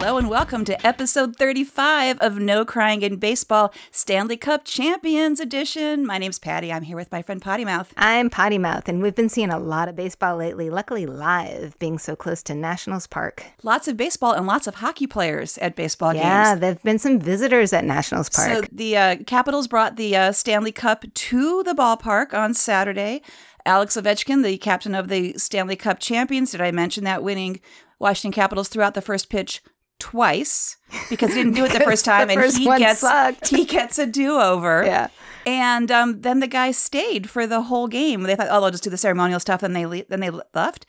Hello and welcome to episode 35 of No Crying in Baseball Stanley Cup Champions Edition. My name's Patty. I'm here with my friend Potty Mouth. I'm Potty Mouth, and we've been seeing a lot of baseball lately, luckily live, being so close to Nationals Park. Lots of baseball and lots of hockey players at baseball Yeah, games. Yeah, there have been some visitors at Nationals Park. So the uh, Capitals brought the uh, Stanley Cup to the ballpark on Saturday. Alex Ovechkin, the captain of the Stanley Cup champions, did I mention that winning Washington Capitals threw out the first pitch twice because he didn't do it the first time, the and he gets sucked. he gets a do over. yeah. And um, then the guy stayed for the whole game. They thought, oh, they'll just do the ceremonial stuff, and they le- then they left.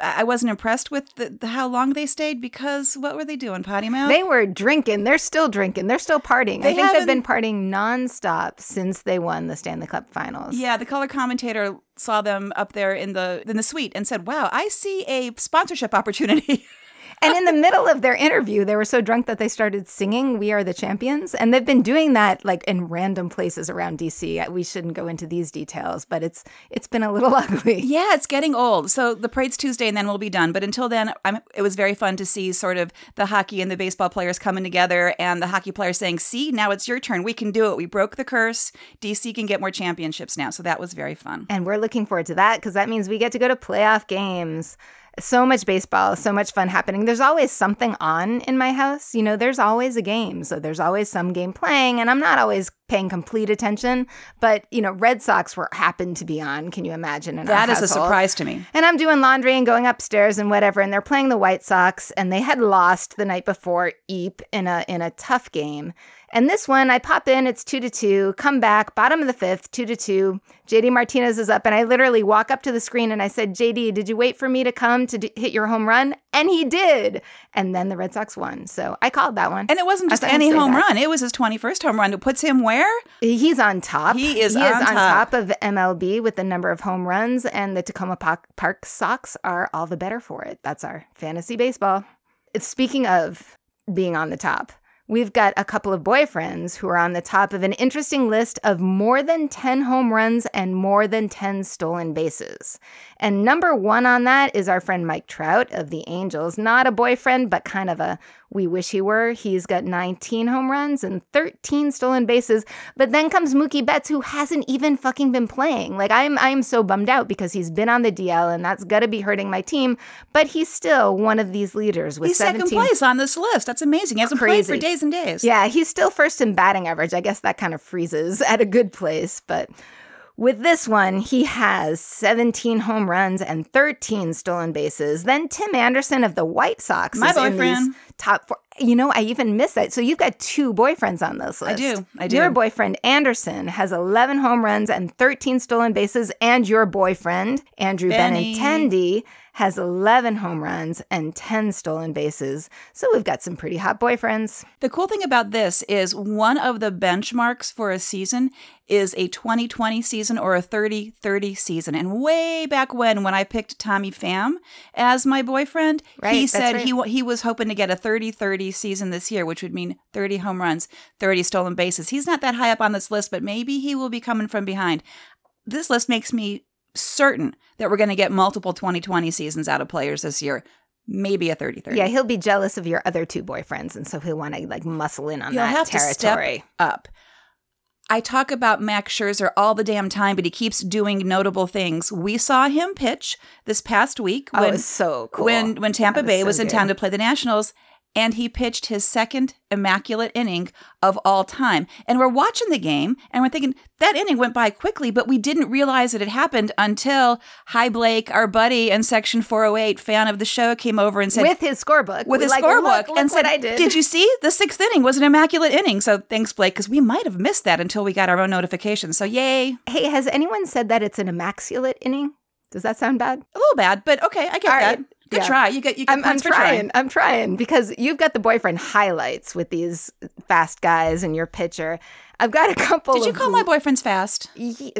I wasn't impressed with the, the, how long they stayed because what were they doing? Potty mouth. They were drinking. They're still drinking. They're still partying. They I think they've been partying nonstop since they won the Stanley Cup finals. yeah, the color commentator saw them up there in the in the suite and said, "Wow, I see a sponsorship opportunity." And in the middle of their interview, they were so drunk that they started singing We Are the Champions. And they've been doing that like in random places around DC. We shouldn't go into these details, but it's it's been a little ugly. yeah, it's getting old. So the parade's Tuesday, and then we'll be done. But until then, I'm, it was very fun to see sort of the hockey and the baseball players coming together, and the hockey players saying, "See, now it's your turn. We can do it. We broke the curse. DC can get more championships now." So that was very fun. And we're looking forward to that because that means we get to go to playoff games. So much baseball, so much fun happening. There's always something on in my house. You know, there's always a game. So there's always some game playing, and I'm not always paying complete attention. But, you know, Red Sox were happened to be on. Can you imagine? That is a surprise to me. And I'm doing laundry and going upstairs and whatever, and they're playing the White Sox, and they had lost the night before Eep in a in a tough game. And this one, I pop in, it's two to two, come back, bottom of the fifth, two to two. JD Martinez is up, and I literally walk up to the screen and I said, JD, did you wait for me to come to d- hit your home run? And he did. And then the Red Sox won. So I called that one. And it wasn't just any home that. run; it was his twenty-first home run. It puts him where? He's on top. He is he on is on top. top of MLB with the number of home runs, and the Takoma Park, Park Sox are all the better for it. That's our fantasy baseball. It's speaking of being on the top. We've got a couple of boyfriends who are on the top of an interesting list of more than 10 home runs and more than 10 stolen bases. And number one on that is our friend Mike Trout of the Angels. Not a boyfriend, but kind of a we wish he were. He's got 19 home runs and 13 stolen bases. But then comes Mookie Betts, who hasn't even fucking been playing. Like I'm I'm so bummed out because he's been on the DL and that's gotta be hurting my team. But he's still one of these leaders with He's 17 second place on this list. That's amazing. He hasn't played for days and days. yeah, he's still first in batting average. I guess that kind of freezes at a good place, but with this one, he has 17 home runs and 13 stolen bases. Then Tim Anderson of the White Sox My is in boyfriend. these top four. You know, I even missed that. So you've got two boyfriends on this list. do. I do. Your boyfriend Anderson has 11 home runs and 13 stolen bases, and your boyfriend Andrew Benny. Benintendi has 11 home runs and 10 stolen bases. So we've got some pretty hot boyfriends. The cool thing about this is one of the benchmarks for a season is a 2020 season or a 30 30 season. And way back when, when I picked Tommy Pham as my boyfriend, Right, he said right. he he was hoping to get a 30 30 season this year, which would mean 30 home runs, 30 stolen bases. He's not that high up on this list, but maybe he will be coming from behind. This list makes me certain that we're going to get multiple 2020 seasons out of players this year. Maybe a 30 30. Yeah, he'll be jealous of your other two boyfriends, and so he'll want to like muscle in on You'll that have territory. to step up. I talk about Max Scherzer all the damn time, but he keeps doing notable things. We saw him pitch this past week oh, when it's so cool. when when Tampa was Bay so was in good. town to play the Nationals, and he pitched his second immaculate inning of all time. And we're watching the game, and we're thinking that inning went by quickly, but we didn't realize it had happened until Hi Blake, our buddy and Section 408 fan of the show, came over and said, with his scorebook, with his like, scorebook and said, I did. you see? The sixth inning was an immaculate inning. So thanks, Blake, because we might have missed that until we got our own notification. So yay. Hey, has anyone said that it's an immaculate inning? Does that sound bad? A little bad, but okay, I get All that. right. Good Yeah. try. You get you get I'm, I'm trying. trying. I'm trying because you've got the boyfriend highlights with these fast guys and your pitcher. I've got a couple. Did you call my boyfriends fast?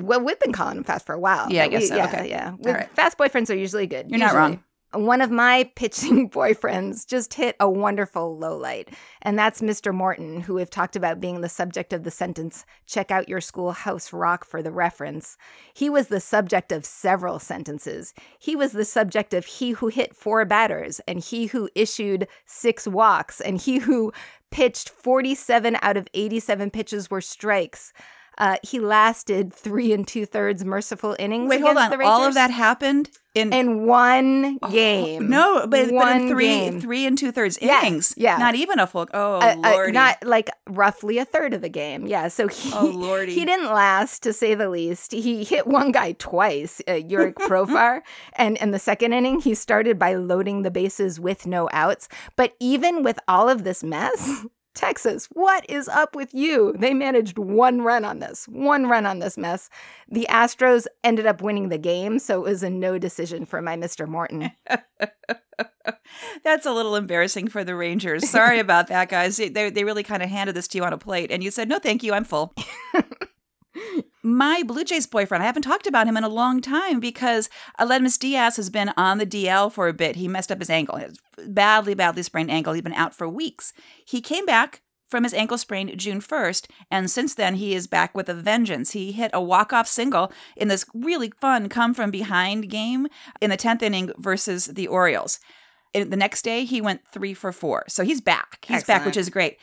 Well, we've been calling him fast for a while. Yeah, I guess we- so. Yeah, Okay. yeah. Right. Fast boyfriends are usually good. You're not wrong. One of my pitching boyfriends just hit a wonderful low light, and that's Mr. Morton, who we've talked about being the subject of the sentence, check out your schoolhouse rock for the reference. He was the subject of several sentences. He was the subject of he who hit four batters, and he who issued six walks, and he who pitched 47 out of 87 pitches were strikes. Uh, he lasted three and two thirds merciful innings. Wait, hold on. All of that happened in in one game. Oh, no, but, one but in three game. three and two thirds innings. yeah. not even a full. Oh Uh, uh, lordy, not like roughly a third of the game. Yeah, so he Oh, lordy. he didn't last to say the least. He hit one guy twice, uh, Yurick Profar, and in the second inning he started by loading the bases with no outs. But even with all of this mess. Texas, what is up with you? They managed one run on this, one run on this mess. The Astros ended up winning the game, so it was a no decision for my Mr. Morton. That's a little embarrassing for the Rangers. Sorry about that, guys. They they really kind of handed this to you on a plate, and you said no, thank you, I'm full. My Blue Jays boyfriend, I haven't talked about him in a long time because Aledmys Diaz has been on the DL for a bit. He messed up his ankle, his badly, badly sprained ankle. He'd been out for weeks. He came back from his ankle sprain June 1st, and since then he is back with a vengeance. He hit a walk-off single in this really fun come from behind game in the 10th inning versus the Orioles. And the next day he went 3 for 4. So he's back. He's back, which is great.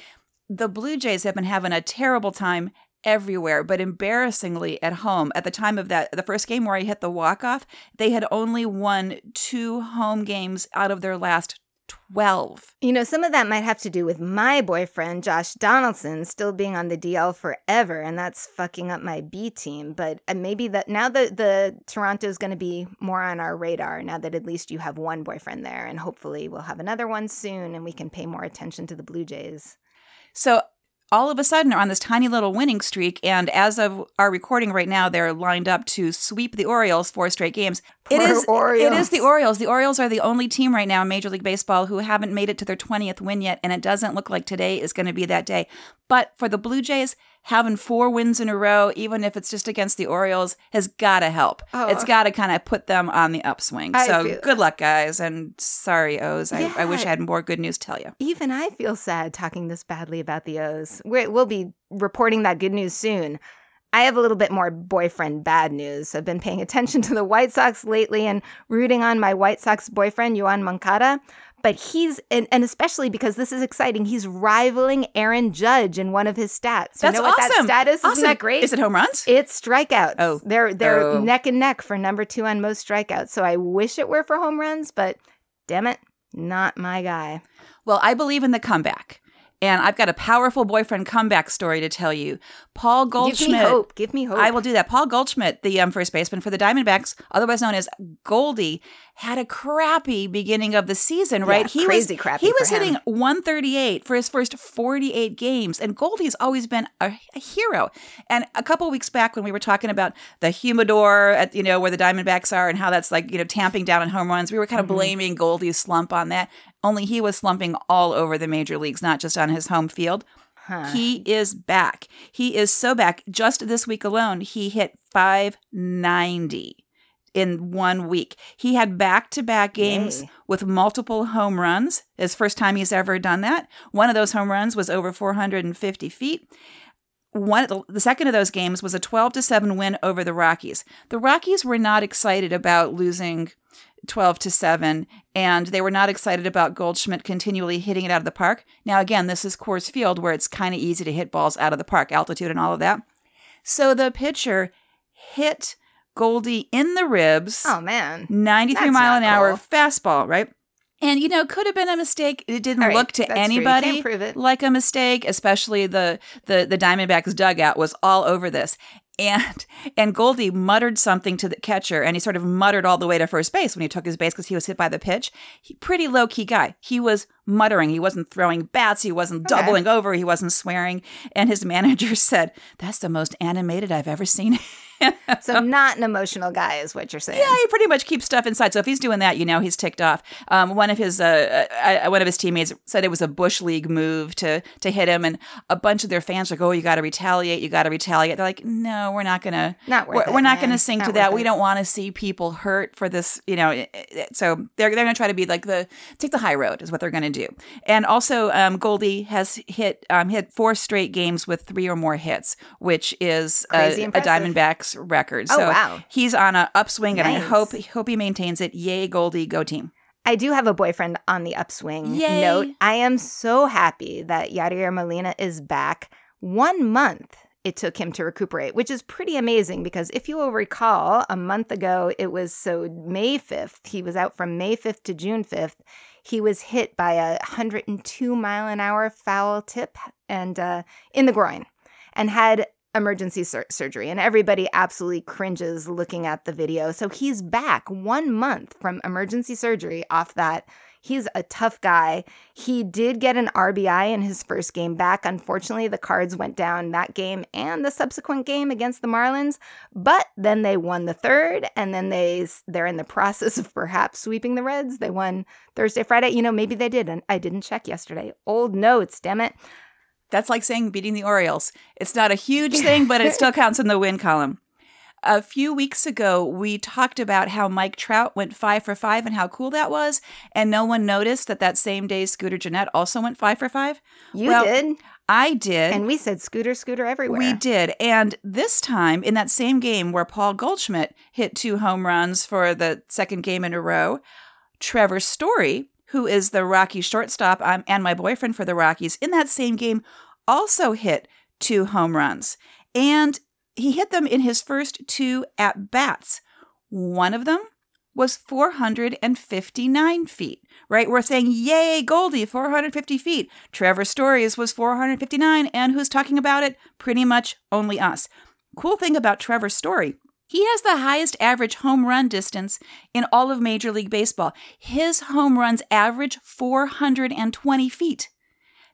The Blue Jays have been having a terrible time everywhere, but embarrassingly at home. At the time of that, the first game where he hit the walk-off, they had only won two home games out of their last 12. You know, some of that might have to do with my boyfriend, Josh Donaldson, still being on the DL forever, and that's fucking up my B team. But uh, maybe that now that the Toronto is going to be more on our radar, now that at least you have one boyfriend there, and hopefully we'll have another one soon, and we can pay more attention to the Blue Jays. So all of a sudden are on this tiny little winning streak, and as of our recording right now, they're lined up to sweep the Orioles four straight games. It Poor Orioles. is the Orioles. The Orioles are the only team right now in Major League Baseball who haven't made it to their twentieth win yet, and it doesn't look like today is going to be that day. But for the Blue Jays, having four wins in a row, even if it's just against the Orioles, has got to help. Oh. It's got to kind of put them on the upswing. I so good luck, guys, and sorry, O's. I, I wish I had more good news to tell you. Even I feel sad talking this badly about the O's. We're, we'll be reporting that good news soon. I have a little bit more boyfriend bad news. I've been paying attention to the White Sox lately and rooting on my White Sox boyfriend, Yoan Moncada. But he's, and, and especially because this is exciting, he's rivaling Aaron Judge in one of his stats. That's know what awesome. that stat is? Awesome. Isn't that great? Is it home runs? It's strikeouts. Oh. They're they're Oh. neck and neck for number two on most strikeouts. So I wish it were for home runs, but damn it, not my guy. Well, I believe in the comeback. And I've got a powerful boyfriend comeback story to tell you. Paul Goldschmidt. Give me hope. Give me hope. I will do that. Paul Goldschmidt, the um, first baseman for the Diamondbacks, otherwise known as Goldie, had a crappy beginning of the season, right? Yeah, crazy crappy He was him. hitting 138 for his first 48 games, and Goldie's always been a, a hero. And a couple weeks back, when we were talking about the humidor at you know where the Diamondbacks are and how that's like you know tamping down on home runs, we were kind of Mm-hmm. blaming Goldie's slump on that. Only he was slumping all over the major leagues, not just on his home field. Huh. He is back. He is so back. Just this week alone, he hit 590 in one week. He had back to back games Yay. with multiple home runs. His first time he's ever done that. One of those home runs was over 450 feet. One, the second of those games was a 12 to 7 win over the Rockies. The Rockies were not excited about losing 12 to 7 and they were not excited about Goldschmidt continually hitting it out of the park. Now again, this is Coors Field where it's kind of easy to hit balls out of the park, altitude and all of that. So the pitcher hit Goldie in the ribs. Oh man. 93 That's mile an not hour fastball, right? And you know, could have been a mistake. It didn't right, look to that's true. You anybody like a mistake, especially the the the Diamondbacks dugout was all over this. And and Goldie muttered something to the catcher, and he sort of muttered all the way to first base when he took his base because he was hit by the pitch. He, pretty low key guy. He was muttering. He wasn't throwing bats. He wasn't Okay. doubling over. He wasn't swearing. And his manager said, "That's the most animated I've ever seen so not an emotional guy is what you're saying. Yeah, he pretty much keeps stuff inside. So if he's doing that, you know, he's ticked off. Um, one of his uh, uh, one of his teammates said it was a bush league move to to hit him, and a bunch of their fans are like, "Oh, you got to retaliate! You got to retaliate!" They're like, "No, we're not gonna. Not worth we're, it, we're not man. gonna sink Not to that. worth We don't want to see people hurt for this, you know." it- it- So they're they're gonna try to be like the take the high road is what they're gonna do. And also, um, Goldie has hit um, hit four straight games with three or more hits, which is a, a impressive. Record. Oh, so wow. he's on an upswing, and I hope hope he maintains it. Yay, Goldie, go team! I do have a boyfriend on the upswing Yay. note. I am so happy that Yadier Molina is back. One month it took him to recuperate, which is pretty amazing because if you will recall, a month ago it was so May 5th. He was out from May 5th to June 5th. He was hit by a 102 mile an hour foul tip and uh, in the groin and had emergency sur- surgery and everybody absolutely cringes looking at the video. So he's back one month from emergency surgery off that. He's a tough guy. He did get an rbi in his first game back. Unfortunately the cards went down that game and the subsequent game against the marlins but then they won the third and then they they're in the process of perhaps sweeping the reds. They won thursday friday. You know maybe they did and i didn't check yesterday. Old notes damn it That's like saying beating the Orioles. It's not a huge thing, but it still counts in the win column. A few weeks ago, we talked about how Mike Trout went five for five and how cool that was, and no one noticed that that same day Scooter Gennett also went five for five. you Well, did I did. and we said scooter scooter everywhere We did. And this time, in that same game where Paul Goldschmidt hit two home runs for the second game in a row, Trevor Story, who is the Rockies shortstop um, and my boyfriend for the Rockies, in that same game also hit two home runs. And he hit them in his first two at bats. One of them was 459 feet, right? We're saying, yay, Goldie, 450 feet. Trevor Stories was 459, and who's talking about it? Pretty much only us. Cool thing about Trevor Story, he has the highest average home run distance in all of Major League Baseball. His home runs average 420 feet.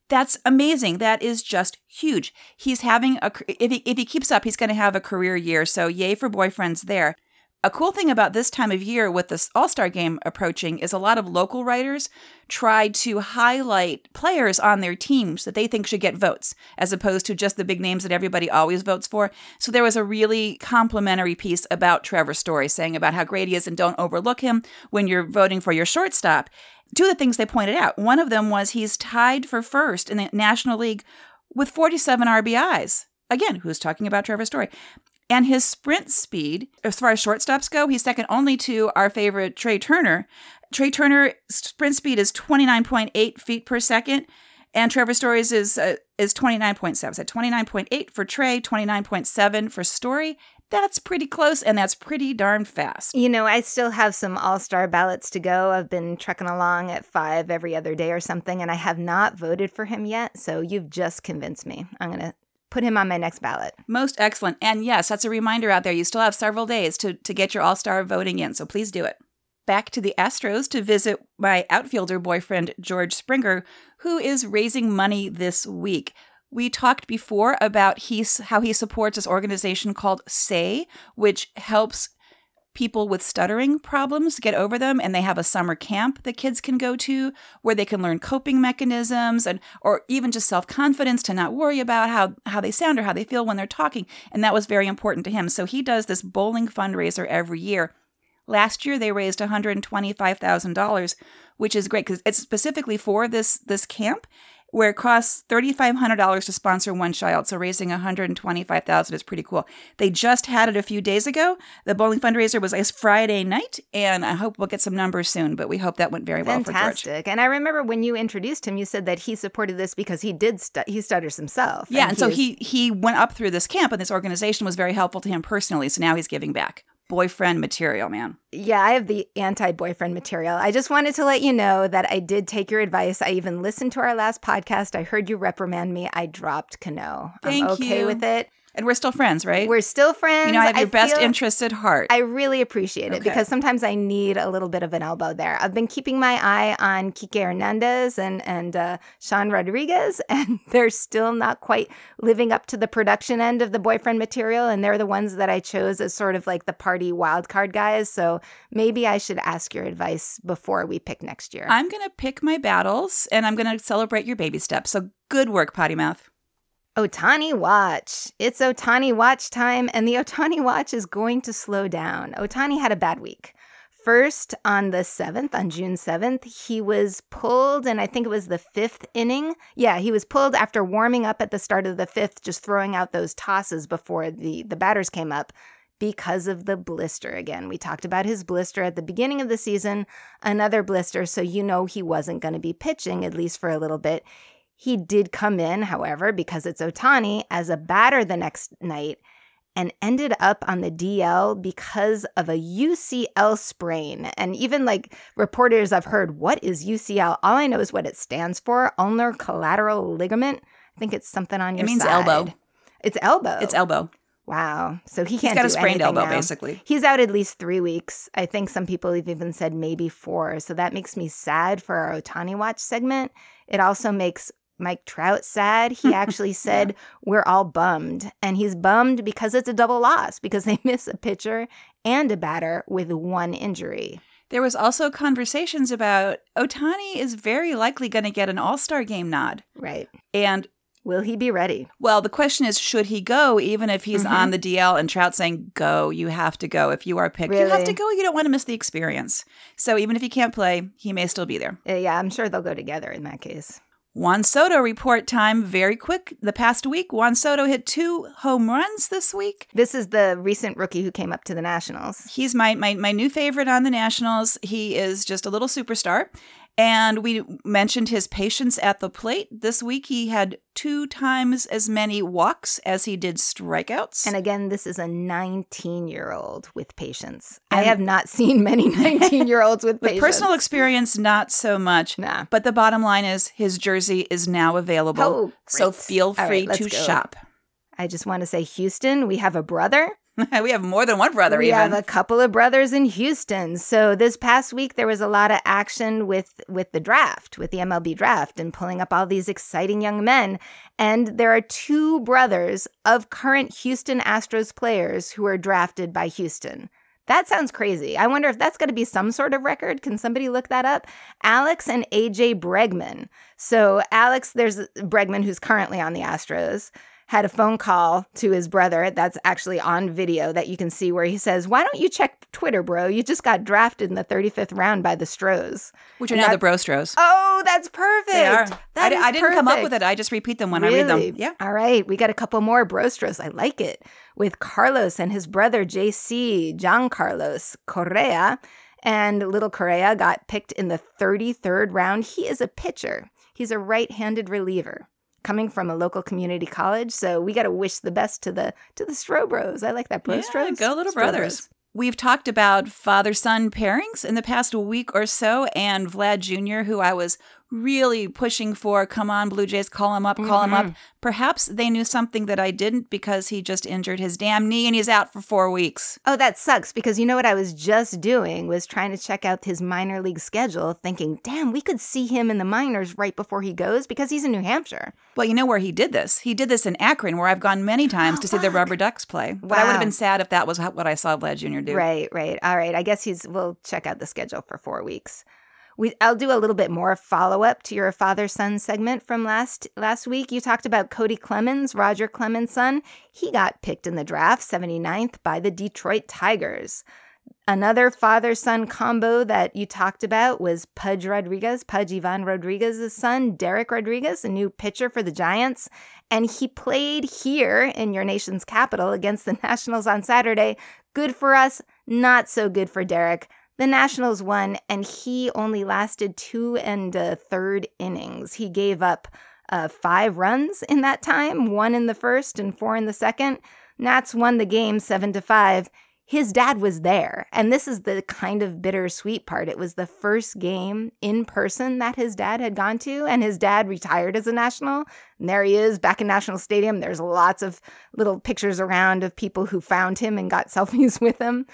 That's amazing. That is just huge. He's having a if he if he keeps up, he's going to have a career year. So yay for boyfriends there. A cool thing about this time of year with this All Star game approaching is a lot of local writers try to highlight players on their teams that they think should get votes, as opposed to just the big names that everybody always votes for. So there was a really complimentary piece about Trevor Story saying about how great he is and don't overlook him when you're voting for your shortstop. Two of the things they pointed out one of them was he's tied for first in the National League with 47 RBIs. Again, who's talking about Trevor Story? And his sprint speed, as far as shortstops go, he's second only to our favorite Trea Turner. Trea Turner sprint speed is 29.8 feet per second, and Trevor Story's is uh, is 29.7. So 29.8 for Trea, 29.7 for Story. That's pretty close, and that's pretty darn fast. You know, I still have some all star ballots to go. I've been trucking along at five every other day or something, and I have not voted for him yet. So you've just convinced me. I'm going to put him on my next ballot. Most excellent. And yes, that's a reminder out there. You still have several days to, to get your all star voting in, so please do it. Back to the Astros to visit my outfielder boyfriend, George Springer, who is raising money this week. We talked before about he's, how he supports this organization called SAY, which helps people with stuttering problems get over them and they have a summer camp that kids can go to where they can learn coping mechanisms and or even just self-confidence to not worry about how how they sound or how they feel when they're talking. And that was very important to him. So he does this bowling fundraiser every year. Last year they raised $125,000 which is great cuz it's specifically for this this camp where it costs $3,500 to sponsor one child. So raising $125,000 is pretty cool. They just had it a few days ago. The bowling fundraiser was last Friday night, and I hope we'll get some numbers soon, but we hope that went very well for George. Fantastic. And I remember when you introduced him, you said that he supported this because he did, stu- he stutters himself. Yeah, and, so was- he he went up through this camp, and this organization was very helpful to him personally. So now he's giving back. Boyfriend material, man. Yeah, I have the anti boyfriend material. I just wanted to let you know that I did take your advice. I even listened to our last podcast. I heard you reprimand me. I dropped Cano. Thank I'm okay you. with it. And we're still friends, right? We're still friends. you know, I have your best feel- interests at heart. I really appreciate it Okay. because sometimes I need a little bit of an elbow there. I've been keeping my eye on Kike Hernandez and and uh, Sean Rodriguez, and they're still not quite living up to the production end of the boyfriend material, and they're the ones that I chose as sort of like the party wild card guys. So maybe I should ask your advice before we pick next year. I'm going to pick my battles and I'm going to celebrate your baby steps. So good work, Potty Mouth. Ohtani Watch. It's Ohtani Watch time, and the Ohtani Watch is going to slow down. Ohtani had a bad week. First, on the 7th, on June 7th, he was pulled, and I think it was the fifth inning. Yeah, he was pulled after warming up at the start of the fifth, just throwing out those tosses before the, the batters came up because of the blister again. We talked about his blister at the beginning of the season, another blister, so you know he wasn't going to be pitching, at least for a little bit. He did come in, however, because it's Ohtani, as a batter the next night and ended up on the DL because of a UCL sprain. And even like reporters I've heard, what is UCL? All I know is what it stands for ulnar collateral ligament. I think it's something on your It means side. elbow. It's elbow. It's elbow. Wow. So he He's can't got do a sprained anything elbow, now. basically. He's out at least three weeks. I think some people have even said maybe four. So that makes me sad for our Ohtani Watch segment. It also makes Mike Trout sad. He actually said, We're all bummed. And he's bummed because it's a double loss, because they miss a pitcher and a batter with one injury. There was also conversations about Ohtani is very likely going to get an All Star game nod. Right. And Will he be ready? well, the question is, should he go even if he's Mhm. on the DL and Trout saying, go, you have to go. If you are picked, you have to go. You don't want to miss the experience. So even if he can't play, he may still be there. Uh, yeah, I'm sure they'll go together in that case. Juan Soto report time very quick. The past week, Juan Soto hit two home runs this week. This is the recent rookie who came up to the Nationals. He's my, my my new favorite on the Nationals. He is just a little superstar. And we mentioned his patience at the plate. This week he had two times as many walks as he did strikeouts. And again, this is a 19 year old with patience. I have not seen many 19 year olds with with patience. personal experience, not so much. Nah. But the bottom line is his jersey is now available. Oh, so feel free let's to go. shop. I just want to say, Houston, we have a brother. we have more than one brother, even. we even. have a couple of brothers in Houston. So this past week there was a lot of action with with the draft, with the MLB draft, and pulling up all these exciting young men. And there are two brothers of current Houston Astros players who are drafted by Houston. That sounds crazy. I wonder if that's going to be some sort of record. Can somebody look that up? Alex and AJ Bregman. So, Alex, there's Bregman, who's currently on the Astros, had a phone call to his brother that's actually on video that you can see where he says, Why don't you check Twitter, bro? You just got drafted in the 35th round by the Stros. which are and now the Bro Brostros. Oh, that's perfect. They are. I, That is I didn't come up with it. I just repeat them when I read them. Yeah. All right. We got a couple more Brostros. I like it. With Carlos and his brother JC, John Carlos Correa. And little Correa got picked in the 33rd round. He is a pitcher, he's a right handed reliever. Coming from a local community college, so we got to wish the best to the to the Strobros. I like that, bro Yeah, go little Strobros. brothers. We've talked about father son pairings in the past week or so, and Vlad Jr., who I was really pushing for. Come on, Blue Jays, call him up, call him Mm-hmm. up. Perhaps they knew something that I didn't because he just injured his damn knee and he's out for four weeks. Oh, that sucks because you know what I was just doing was trying to check out his minor league schedule, thinking, damn, we could see him in the minors right before he goes because he's in New Hampshire. Well, you know where he did this? He did this in Akron, where I've gone many times to see the Rubber Ducks play. But I would have been sad if that was what I saw Vlad Jr. do. Right, right. All right. I guess he's, we'll check out the schedule for four weeks. We, I'll do a little bit more follow up to your father son segment from last last week. You talked about Cody Clemens, Roger Clemens' son. He got picked in the draft, 79th, by the Detroit Tigers. Another father son combo that you talked about was Pudge Rodriguez, Pudge Ivan Rodriguez's son, Dereck Rodriguez, a new pitcher for the Giants. And he played here in your nation's capital against the Nationals on Saturday. Good for us, not so good for Dereck. The Nationals won, and he only lasted two and a third innings. He gave up uh, five runs in that time, one in the first and four in the second. Nats won the game seven to five. his dad was there. And this is the kind of bittersweet part. It was the first game in person that his dad had gone to, and his dad retired as a national. And there he is back in National Stadium. There's lots of little pictures around of people who found him and got selfies with him.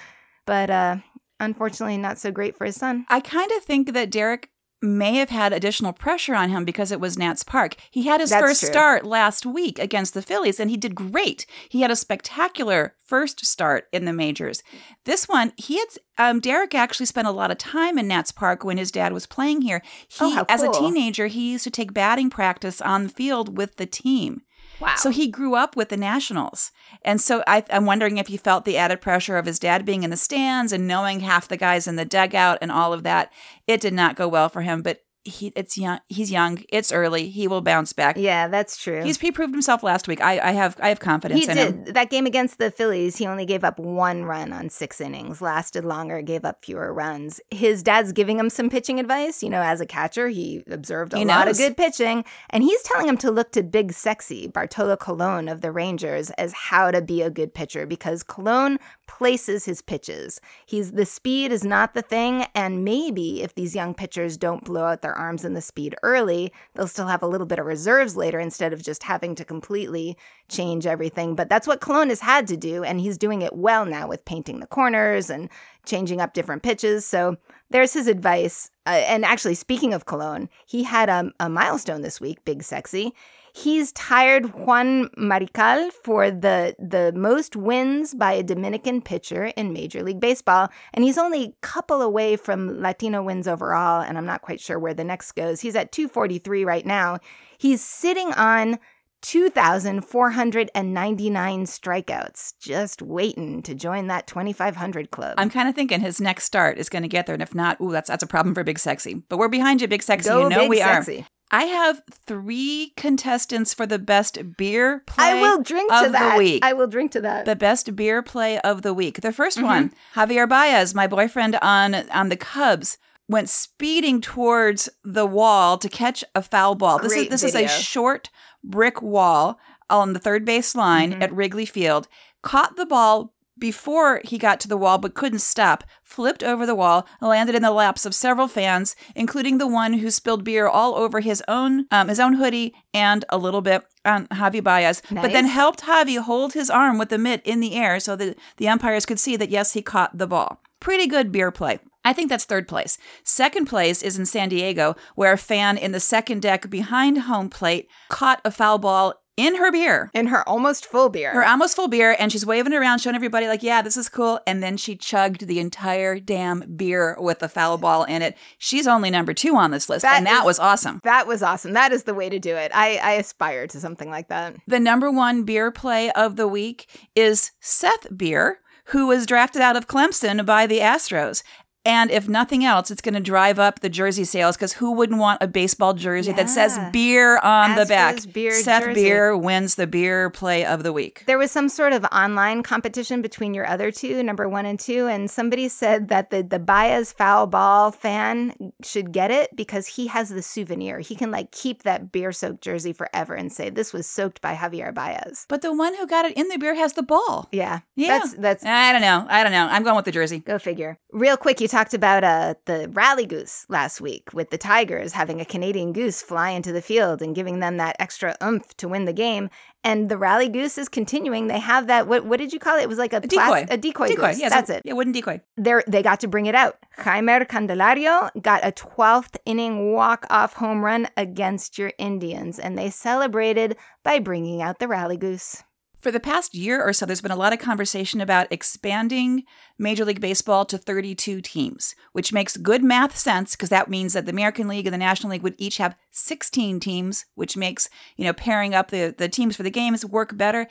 But uh, unfortunately, not so great for his son. I kind of think that Dereck may have had additional pressure on him because it was Nats Park. He had his That's first true. start last week against the Phillies and he did great. He had a spectacular first start in the majors. This one, he had um, Dereck actually spent a lot of time in Nats Park when his dad was playing here. He Oh, how as a teenager, he used to take batting practice on the field with the team. Wow. So he grew up with the Nationals. And so I, I'm wondering if he felt the added pressure of his dad being in the stands and knowing half the guys in the dugout and all of that. It did not go well for him, but he, it's young. He's young. It's early. He will bounce back. yeah, that's true. He's he proved himself last week. I, I have I have confidence He in him. did. That game against the Phillies, he only gave up one run on six innings, lasted longer, gave up fewer runs. His dad's giving him some pitching advice. You know, as a catcher, he observed a He lot knows. of good pitching, and he's telling him to look to Big Sexy, Bartolo Colon of the Rangers, as how to be a good pitcher because Colon places his pitches. He's the speed is not the thing, and maybe if these young pitchers don't blow out their arms in the speed early, they'll still have a little bit of reserves later instead of just having to completely change everything. But that's what Colon has had to do, and he's doing it well now with painting the corners and changing up different pitches. So there's his advice. Uh, and actually, speaking of Colon, he had a, a milestone this week, Big Sexy. He's tired Juan Marichal for the the most wins by a Dominican pitcher in Major League Baseball, and he's only a couple away from Latino wins overall. And I'm not quite sure where the next goes. He's at 243 right now. He's sitting on 2,499 strikeouts, just waiting to join that 2,500 club. I'm kind of thinking his next start is going to get there, and if not, ooh, that's that's a problem for Big Sexy. But we're behind you, Big Sexy. Go you know Big we Sexy. are. I have three contestants for the best beer play. I will drink to that. the week. I will drink to that. the best beer play of the week. The 1st Mm-hmm. one, Javier Baez, my boyfriend on on the Cubs, went speeding towards the wall to catch a foul ball. this is Great this is a short brick wall on the third base line Mm-hmm. at Wrigley Field. Caught the ball before he got to the wall but couldn't stop, flipped over the wall, landed in the laps of several fans, including the one who spilled beer all over his own um, his own hoodie and a little bit on Javi Baez. But then helped Javi hold his arm with the mitt in the air so that the umpires could see that yes, he caught the ball. Pretty good beer play. I think that's third place. Second place is in San Diego, where a fan in the second deck behind home plate caught a foul ball in her beer in her almost full beer. her almost full beer and she's waving it around showing everybody like yeah this is cool and then she chugged the entire damn beer with the foul ball in it she's only number two on this list That and that is- was awesome that was awesome. That is the way to do it. I, I aspire to something like that. the number one beer play of the week is seth beer who was drafted out of clemson by the astros and if nothing else, it's going to drive up the jersey sales because who wouldn't want a baseball jersey that says beer on the back? Beer Seth jersey. Beer wins the beer play of the week. There was some sort of online competition between your other two, number one and two, and somebody said that the the Baez foul ball fan should get it because he has the souvenir. He can like keep that beer soaked jersey forever and say this was soaked by Javier Baez. But the one who got it in the beer has the ball. Yeah, Yeah. That's that's I don't know. I don't know. I'm going with the jersey. Go figure. Real quick, you talked about uh, the rally goose last week with the Tigers having a Canadian goose fly into the field and giving them that extra oomph to win the game. And the rally goose is continuing. They have that. What what did you call it? It was like a, A plas- decoy. a decoy, Decoy. goose. Yes, That's a- it. Yeah, wooden decoy. They they got to bring it out. Jaime Candelario got a 12th inning walk off home run against your Indians, and they celebrated by bringing out the rally goose. For the past year or so, there's been a lot of conversation about expanding Major League Baseball to 32 teams, which makes good math sense because that means that the American League and the National League would each have 16 teams, which makes, you know, pairing up the, the teams for the games work better.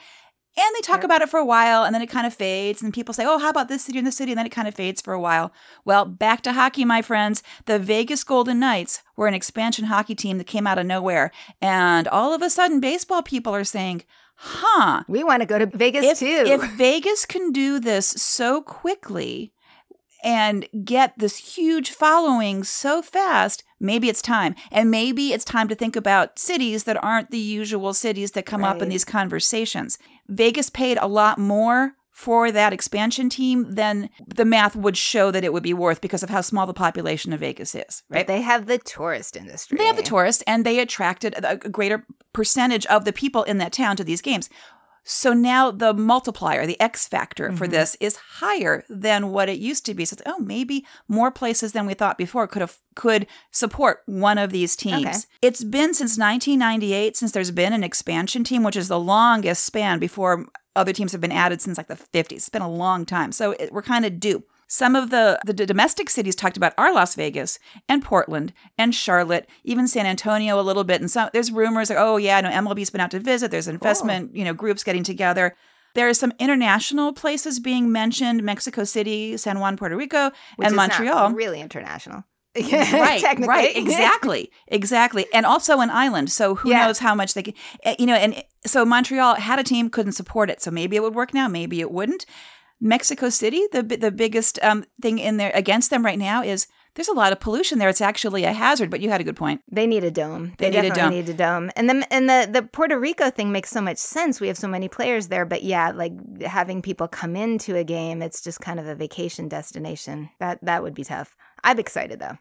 And they talk Yep. about it for a while and then it kind of fades. And people say, oh, how about this city and this city? And then it kind of fades for a while. Well, back to hockey, my friends. The Vegas Golden Knights were an expansion hockey team that came out of nowhere. And all of a sudden, baseball people are saying, huh, We want to go to Vegas if, too. if Vegas can do this so quickly and get this huge following so fast, maybe it's time. And maybe it's time to think about cities that aren't the usual cities that come up in these conversations. Vegas paid a lot more for that expansion team, then the math would show that it would be worth because of how small the population of Vegas is, But right? they have the tourist industry. They have the tourists and they attracted a greater percentage of the people in that town to these games. So now the multiplier, the X factor for mm-hmm. this is higher than what it used to be. So it's, oh, maybe more places than we thought before could have could support one of these teams. Okay. It's been since 1998 since there's been an expansion team, which is the longest span before other teams have been added since like the 50s. It's been a long time. So it, we're kind of due. Some of the, the domestic cities talked about are Las Vegas and Portland and Charlotte, even San Antonio a little bit. And some there's rumors like, oh yeah, no, MLB's been out to visit. There's investment, oh. you know, groups getting together. There are some international places being mentioned: Mexico City, San Juan, Puerto Rico, which and Montreal. really international. right, technically. right, exactly, exactly, and also an island. So who Yeah. knows how much they can, eh, you know? And so Montreal had a team, couldn't support it, so maybe it would work now, maybe it wouldn't. Mexico City, the the biggest um, thing in there against them right now is there's a lot of pollution there. It's actually a hazard. But you had a good point. They need a dome. They They, need a definitely dome. need a dome. And the and the the Puerto Rico thing makes so much sense. We have so many players there, but yeah, like having people come into a game, it's just kind of a vacation destination. That that would be tough. I'm excited though.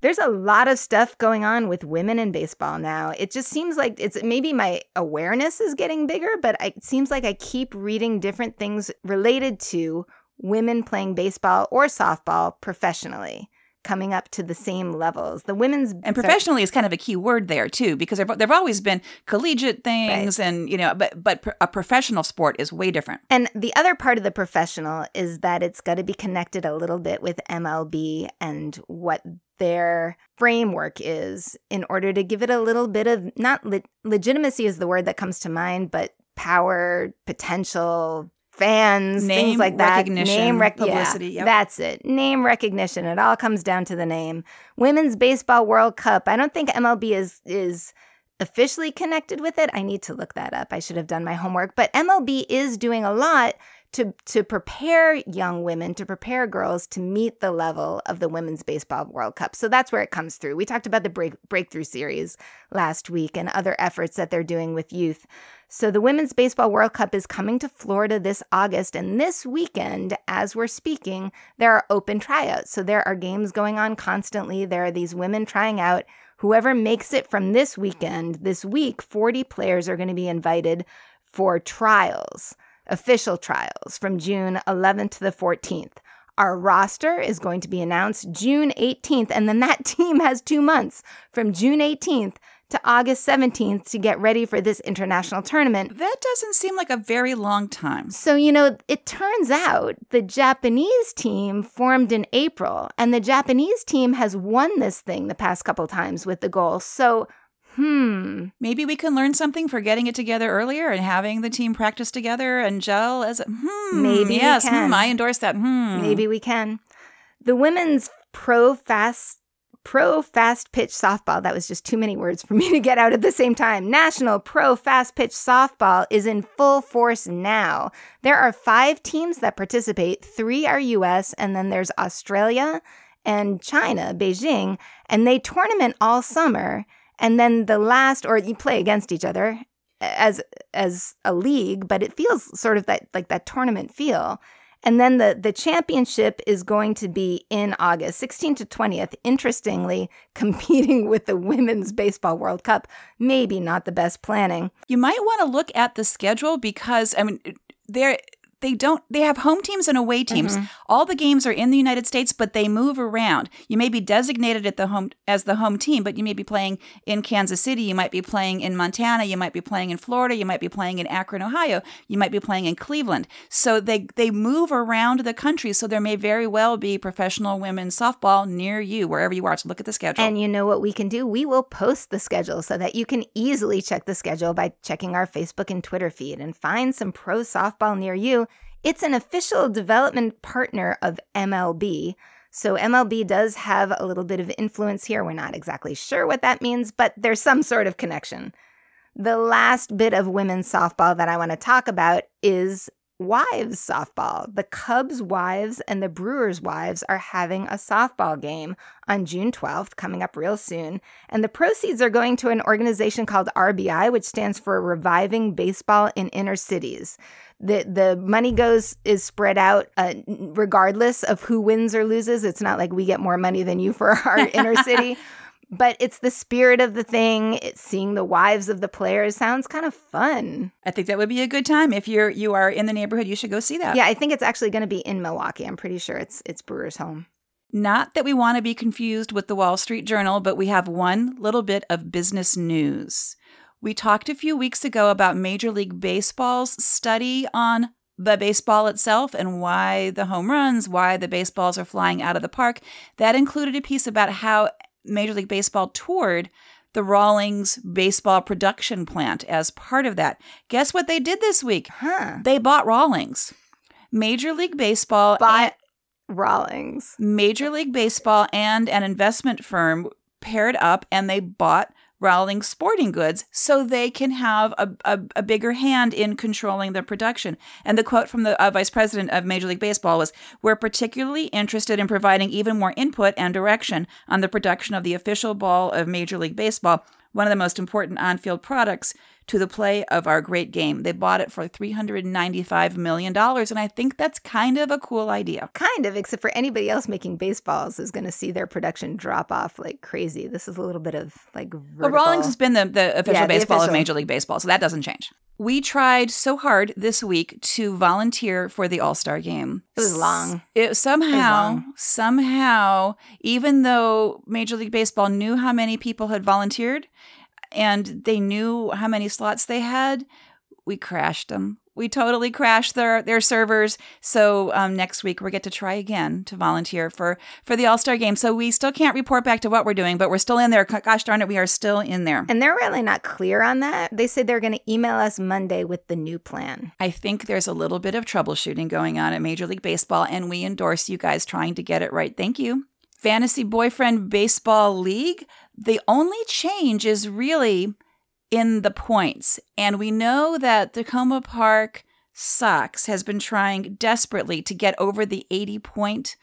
There's a lot of stuff going on with women in baseball now. It just seems like it's maybe my awareness is getting bigger, but I- it seems like I keep reading different things related to women playing baseball or softball professionally, coming up to the same levels. The women's And professionally is kind of a key word there too, because there there've always been collegiate things, and you know, but but a professional sport is way different. And the other part of the professional is that it's got to be connected a little bit with MLB and what their framework is in order to give it a little bit of not le- legitimacy is the word that comes to mind, but power, potential, fans, Name things like that. recognition, name rec- publicity, Yeah, yep. That's it. Name recognition. It all comes down to the name. Women's Baseball World Cup. I don't think MLB is is officially connected with it. I need to look that up. I should have done my homework. But MLB is doing a lot to to prepare young women, to prepare girls to meet the level of the Women's Baseball World Cup. So that's where it comes through. We talked about the break, breakthrough series last week and other efforts that they're doing with youth. So the Women's Baseball World Cup is coming to Florida this August and this weekend as we're speaking, there are open tryouts. So there are games going on constantly. There are these women trying out Whoever makes it from this weekend, this week, 40 players are going to be invited for trials, official trials from June 11th to the 14th. Our roster is going to be announced June 18th, and then that team has two months from June 18th to August 17th to get ready for this international tournament. That doesn't seem like a very long time. So, you know, it turns out the Japanese team formed in April, and the Japanese team has won this thing the past couple times with the goal. So, hmm, Maybe we can learn something for getting it together earlier and having the team practice together and gel as a hmm. Maybe we yes, can. hmm, I endorse that. Hmm. maybe we can. The women's pro fast pro fast pitch softball. That was just too many words for me to get out at the same time. National pro fast pitch softball is in full force now. There are five teams that participate. Three are us and then there's australia and china beijing and they tournament all summer. And then the last or you play against each other as as a league but it feels sort of that like that tournament feel and then the, the championship is going to be in August, 16th to 20th. Interestingly, competing with the Women's Baseball World Cup. Maybe not the best planning. You might want to look at the schedule because I mean they're they don't they have home teams and away teams. Mm-hmm. All the games are in the United States, but they move around. You may be designated at the home as the home team, but you may be playing in Kansas City, you might be playing in Montana, you might be playing in Florida, you might be playing in Akron, Ohio, you might be playing in Cleveland. So they they move around the country, so there may very well be professional women's softball near you wherever you are. So look at the schedule. And you know what we can do? We will post the schedule so that you can easily check the schedule by checking our Facebook and Twitter feed and find some pro softball near you. It's an official development partner of MLB. So MLB does have a little bit of influence here. We're not exactly sure what that means, but there's some sort of connection. The last bit of women's softball that I want to talk about is wives softball. The Cubs wives and the Brewers wives are having a softball game on June 12th, coming up real soon. And the proceeds are going to an organization called RBI, which stands for Reviving Baseball in Inner Cities. The, the money goes is spread out uh, regardless of who wins or loses. It's not like we get more money than you for our inner city but it's the spirit of the thing. It's seeing the wives of the players sounds kind of fun. I think that would be a good time if you're you are in the neighborhood. You should go see that. Yeah, I think it's actually going to be in Milwaukee. I'm pretty sure it's it's Brewers home. Not that we want to be confused with the Wall Street Journal, but we have one little bit of business news. We talked a few weeks ago about Major League Baseball's study on the baseball itself and why the home runs, why the baseballs are flying out of the park. That included a piece about how Major League Baseball toured the Rawlings baseball production plant as part of that. Guess what they did this week? Huh. They bought Rawlings. Major League Baseball bought Rawlings. Major League Baseball and an investment firm paired up and they bought Rawlings Sporting Goods so they can have a, a, a, bigger hand in controlling the production. And the quote from the uh, vice president of Major League Baseball was We're particularly interested in providing even more input and direction on the production of the official ball of Major League Baseball, one of the most important on field products to the play of our great game. They bought it for $395 million, and I think that's kind of a cool idea. Kind of, except for anybody else making baseballs is going to see their production drop off like crazy. This is a little bit of like. Vertical. Well, Rawlings has been the, the official yeah, baseball the official. of Major League Baseball, so that doesn't change. We tried so hard this week to volunteer for the All Star game. It was long. It somehow, it long. somehow, even though Major League Baseball knew how many people had volunteered, and they knew how many slots they had, we crashed them. We totally crashed their their servers. So um, next week we get to try again to volunteer for for the All Star game. So we still can't report back to what we're doing, but we're still in there. Gosh darn it, we are still in there. And they're really not clear on that. They said they're going to email us Monday with the new plan. I think there's a little bit of troubleshooting going on at Major League Baseball, and we endorse you guys trying to get it right. Thank you. Fantasy Boyfriend Baseball League. The only change is really in the points. And we know that Takoma Park Sox has been trying desperately to get over the 80 point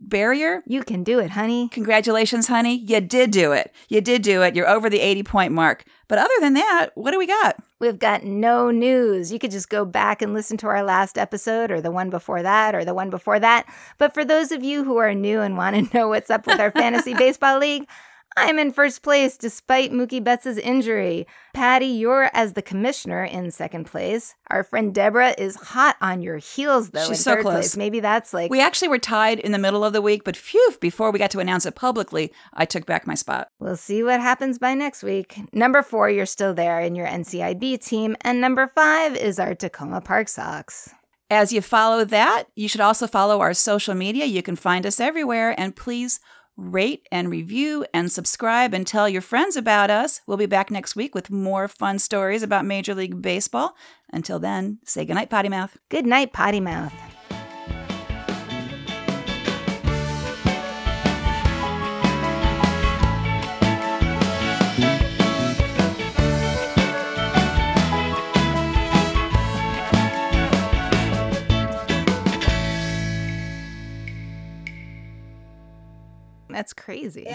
barrier. You can do it, honey. Congratulations, honey. You did do it. You did do it. You're over the 80 point mark. But other than that, what do we got? We've got no news. You could just go back and listen to our last episode or the one before that or the one before that. But for those of you who are new and want to know what's up with our fantasy baseball league, I'm in first place despite Mookie Betts' injury. Patty, you're as the commissioner in second place. Our friend Deborah is hot on your heels though She's so close. place. Maybe that's like We actually were tied in the middle of the week, but phew, before we got to announce it publicly, I took back my spot. We'll see what happens by next week. Number 4, you're still there in your NCIB team, and number 5 is our Takoma Park Sox. As you follow that, you should also follow our social media. You can find us everywhere and please rate and review and subscribe and tell your friends about us. We'll be back next week with more fun stories about Major League Baseball. Until then, say goodnight, Potty Mouth. Good night, Potty Mouth. That's crazy. Yeah.